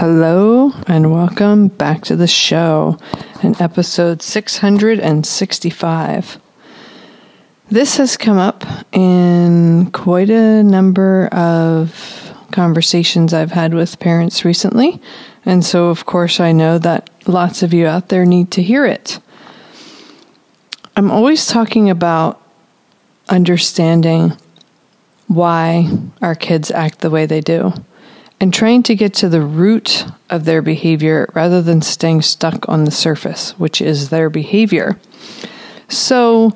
Hello, and welcome back to the show in episode 665. This has come up in quite a number of conversations I've had with parents recently, and so of course I know that lots of you out there need to hear it. I'm always talking about understanding why our kids act the way they do and trying to get to the root of their behavior rather than staying stuck on the surface, which is their behavior. So,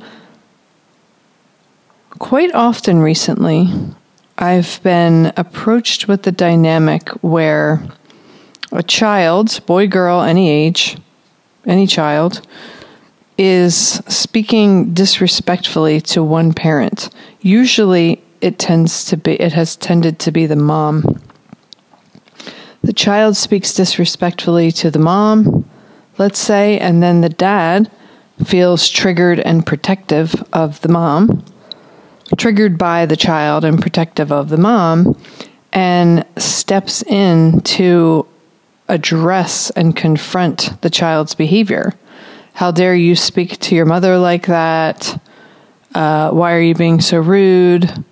quite often recently, I've been approached with the dynamic where a child, boy, girl, any age, any child, is speaking disrespectfully to one parent. Usually it tends to be it has tended to be the mom. The child speaks disrespectfully to the mom, let's say, and then the dad feels triggered and protective of the mom, triggered by the child and protective of the mom, and steps in to address and confront the child's behavior. How dare you speak to your mother like that? Uh, why are you being so rude?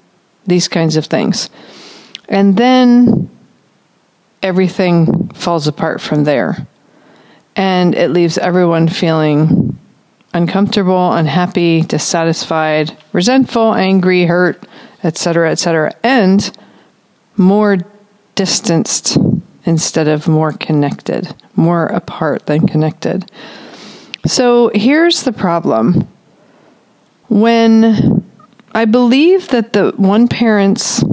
These kinds of things. And then everything falls apart from there. And it leaves everyone feeling uncomfortable, unhappy, dissatisfied, resentful, angry, hurt, etc., etc., and more distanced instead of more connected, more apart than connected. So here's the problem. When I believe that the one parent's,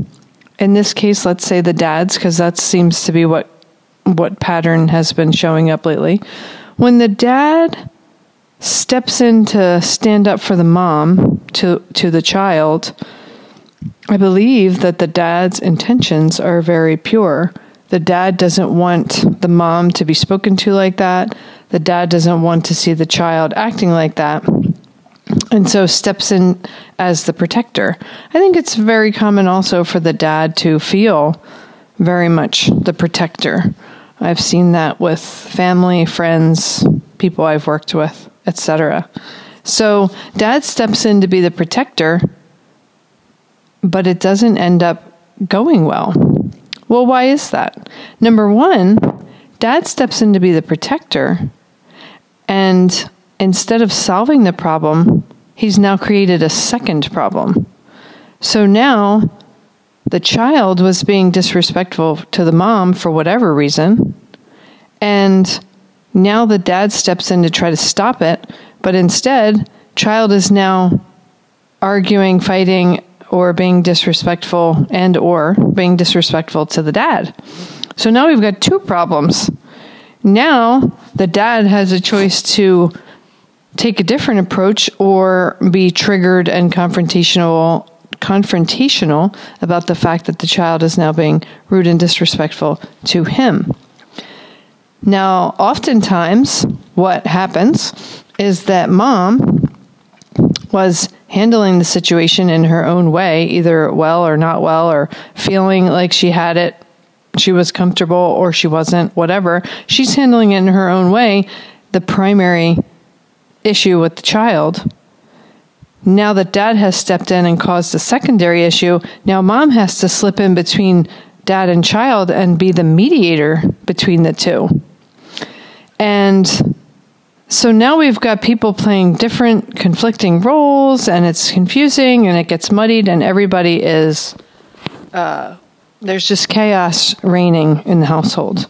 in this case, let's say the dad's, because that seems to be what what pattern has been showing up lately. When the dad steps in to stand up for the mom to to the child, I believe that the dad's intentions are very pure. The dad doesn't want the mom to be spoken to like that the dad doesn't want to see the child acting like that and so steps in as the protector. I think it's very common also for the dad to feel very much the protector. I've seen that with family, friends, people I've worked with, etc. So dad steps in to be the protector, but it doesn't end up going well. Well, why is that? Number one, dad steps in to be the protector, and instead of solving the problem, he's now created a second problem. So now the child was being disrespectful to the mom for whatever reason. And now the dad steps in to try to stop it. But instead, child is now arguing, fighting, or being disrespectful and or being disrespectful to the dad. So now we've got two problems. Now the dad has a choice to take a different approach or be triggered and confrontational confrontational about the fact that the child is now being rude and disrespectful to him. Now, oftentimes, what happens is that mom was handling the situation in her own way, either well or not well, or feeling like she had it she was comfortable or she wasn't, whatever. She's handling it in her own way. The primary issue with the child. Now that dad has stepped in and caused a secondary issue, now mom has to slip in between dad and child and be the mediator between the two. And So now we've got people playing different conflicting roles, and it's confusing and it gets muddied, and everybody is, uh, there's just chaos reigning in the household.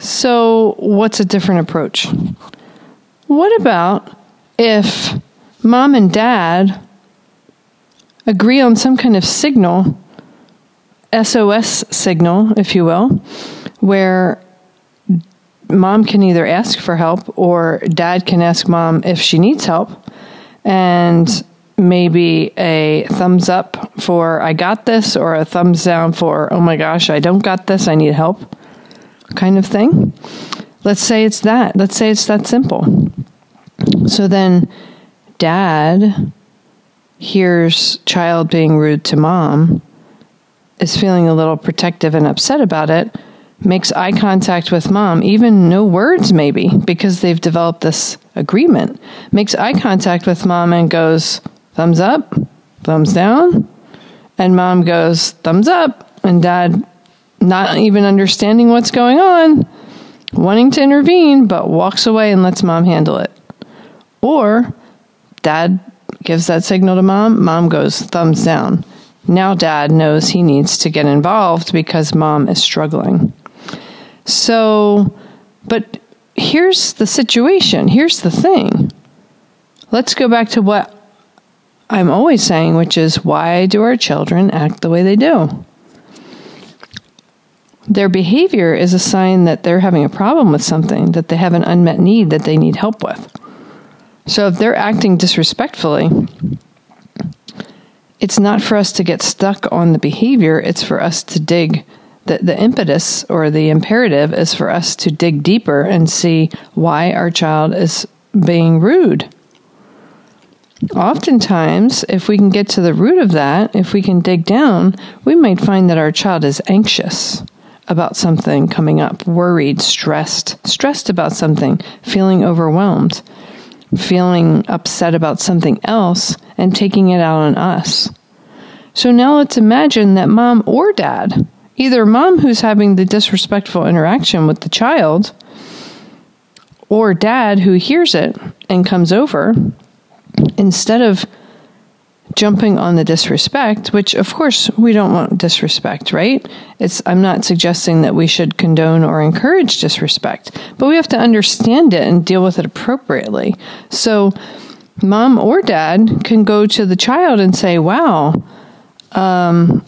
So, what's a different approach? What about if mom and dad agree on some kind of signal, SOS signal, if you will, where mom can either ask for help or dad can ask mom if she needs help and maybe a thumbs up for I got this or a thumbs down for oh my gosh, I don't got this, I need help kind of thing. Let's say it's that. Let's say it's that simple. So then dad hears child being rude to mom, is feeling a little protective and upset about it makes eye contact with mom, even no words maybe, because they've developed this agreement, makes eye contact with mom and goes, thumbs up, thumbs down. And mom goes, thumbs up. And dad, not even understanding what's going on, wanting to intervene, but walks away and lets mom handle it. Or dad gives that signal to mom, mom goes, thumbs down. Now dad knows he needs to get involved because mom is struggling. So, but here's the situation. Here's the thing. Let's go back to what I'm always saying, which is why do our children act the way they do? Their behavior is a sign that they're having a problem with something, that they have an unmet need that they need help with. So if they're acting disrespectfully, it's not for us to get stuck on the behavior, it's for us to dig the, the impetus or the imperative is for us to dig deeper and see why our child is being rude. Oftentimes, if we can get to the root of that, if we can dig down, we might find that our child is anxious about something coming up, worried, stressed, stressed about something, feeling overwhelmed, feeling upset about something else, and taking it out on us. So now let's imagine that mom or dad either mom who's having the disrespectful interaction with the child or dad who hears it and comes over instead of jumping on the disrespect which of course we don't want disrespect right it's i'm not suggesting that we should condone or encourage disrespect but we have to understand it and deal with it appropriately so mom or dad can go to the child and say wow um,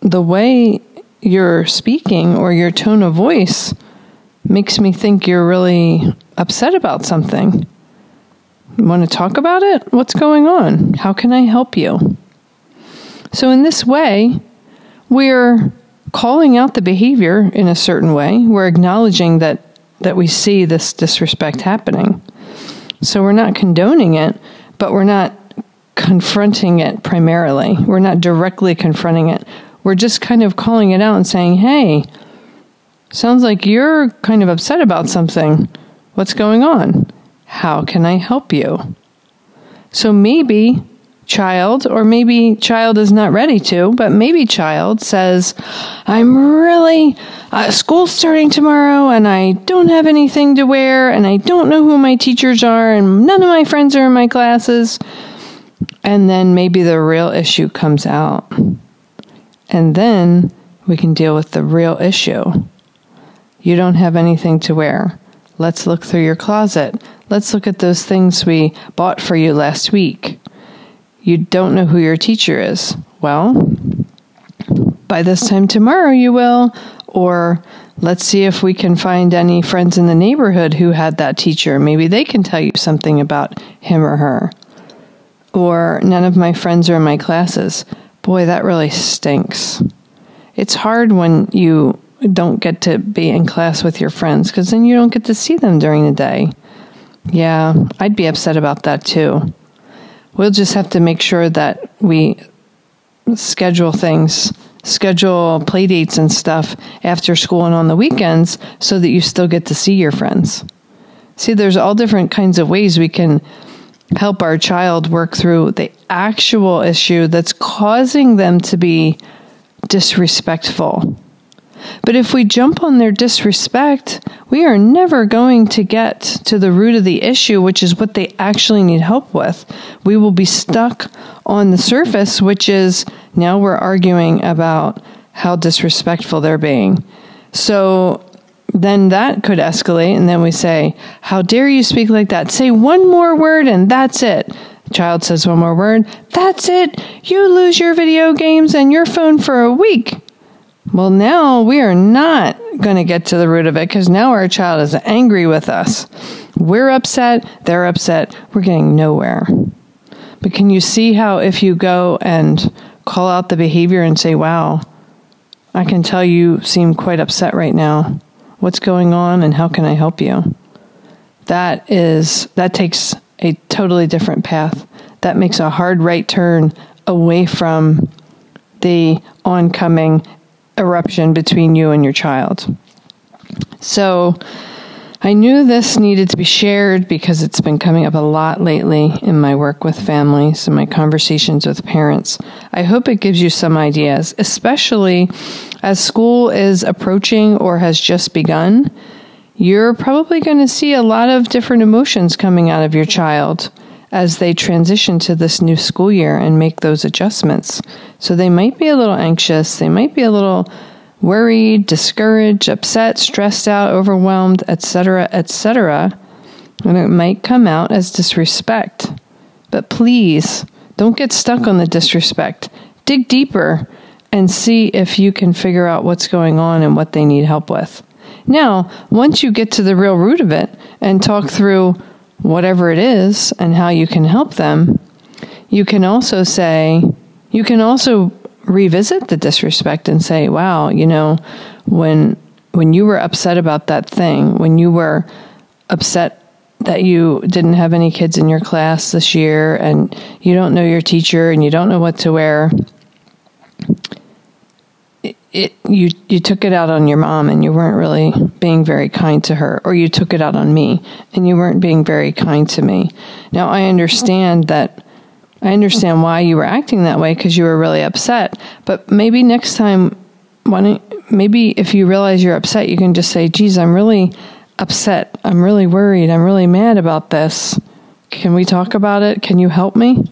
the way you're speaking or your tone of voice makes me think you're really upset about something. Want to talk about it? What's going on? How can I help you? So, in this way, we're calling out the behavior in a certain way. We're acknowledging that, that we see this disrespect happening. So, we're not condoning it, but we're not confronting it primarily. We're not directly confronting it. We're just kind of calling it out and saying, hey, sounds like you're kind of upset about something. What's going on? How can I help you? So maybe child, or maybe child is not ready to, but maybe child says, I'm really, uh, school's starting tomorrow and I don't have anything to wear and I don't know who my teachers are and none of my friends are in my classes. And then maybe the real issue comes out. And then we can deal with the real issue. You don't have anything to wear. Let's look through your closet. Let's look at those things we bought for you last week. You don't know who your teacher is. Well, by this time tomorrow you will. Or let's see if we can find any friends in the neighborhood who had that teacher. Maybe they can tell you something about him or her. Or none of my friends are in my classes. Boy, that really stinks. It's hard when you don't get to be in class with your friends because then you don't get to see them during the day. Yeah, I'd be upset about that too. We'll just have to make sure that we schedule things, schedule play dates and stuff after school and on the weekends so that you still get to see your friends. See, there's all different kinds of ways we can help our child work through the actual issue that's causing them to be disrespectful. But if we jump on their disrespect, we are never going to get to the root of the issue, which is what they actually need help with. We will be stuck on the surface, which is now we're arguing about how disrespectful they're being. So then that could escalate, and then we say, How dare you speak like that? Say one more word, and that's it. Child says one more word, that's it. You lose your video games and your phone for a week. Well, now we are not going to get to the root of it because now our child is angry with us. We're upset, they're upset, we're getting nowhere. But can you see how if you go and call out the behavior and say, wow, I can tell you seem quite upset right now. What's going on and how can I help you? That is that takes a totally different path. That makes a hard right turn away from the oncoming eruption between you and your child. So I knew this needed to be shared because it's been coming up a lot lately in my work with families and my conversations with parents. I hope it gives you some ideas, especially as school is approaching or has just begun. You're probably going to see a lot of different emotions coming out of your child as they transition to this new school year and make those adjustments. So they might be a little anxious, they might be a little worried, discouraged, upset, stressed out, overwhelmed, etc., etc., and it might come out as disrespect. But please don't get stuck on the disrespect. Dig deeper and see if you can figure out what's going on and what they need help with. Now, once you get to the real root of it and talk through whatever it is and how you can help them, you can also say, you can also revisit the disrespect and say, wow, you know, when when you were upset about that thing, when you were upset that you didn't have any kids in your class this year and you don't know your teacher and you don't know what to wear, it, you you took it out on your mom and you weren't really being very kind to her or you took it out on me and you weren't being very kind to me. Now I understand that I understand why you were acting that way because you were really upset. But maybe next time, why maybe if you realize you're upset, you can just say, geez, I'm really upset. I'm really worried. I'm really mad about this. Can we talk about it? Can you help me?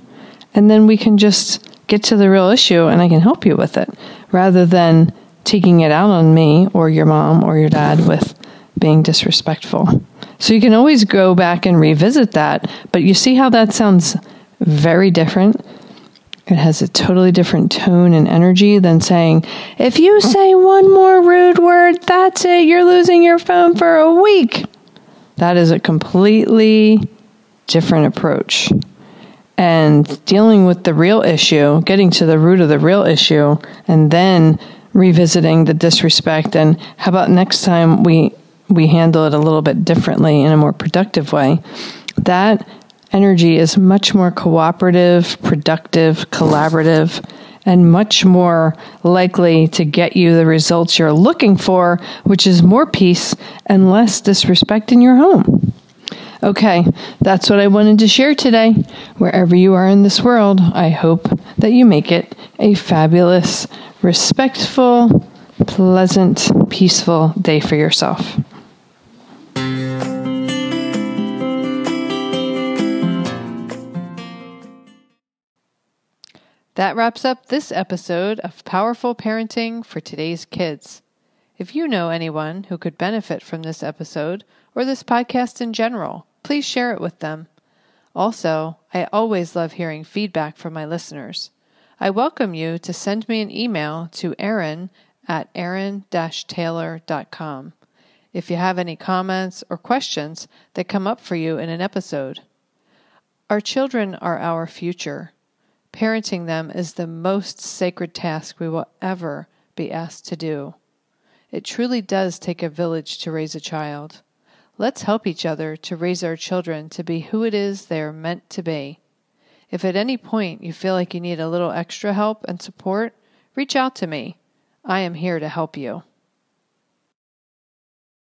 And then we can just get to the real issue and I can help you with it rather than taking it out on me or your mom or your dad with being disrespectful. So you can always go back and revisit that, but you see how that sounds very different. It has a totally different tone and energy than saying, if you say one more rude word, that's it, you're losing your phone for a week. That is a completely different approach. And dealing with the real issue, getting to the root of the real issue, and then revisiting the disrespect and how about next time we we handle it a little bit differently in a more productive way. That energy is much more cooperative, productive, collaborative, and much more likely to get you the results you're looking for, which is more peace and less disrespect in your home. Okay, that's what I wanted to share today. Wherever you are in this world, I hope that you make it a fabulous, respectful, pleasant, peaceful day for yourself. That wraps up this episode of Powerful Parenting for Today's Kids. If you know anyone who could benefit from this episode or this podcast in general, please share it with them. Also, I always love hearing feedback from my listeners. I welcome you to send me an email to Erin at erin taylor.com if you have any comments or questions that come up for you in an episode. Our children are our future. Parenting them is the most sacred task we will ever be asked to do. It truly does take a village to raise a child. Let's help each other to raise our children to be who it is they are meant to be. If at any point you feel like you need a little extra help and support, reach out to me. I am here to help you.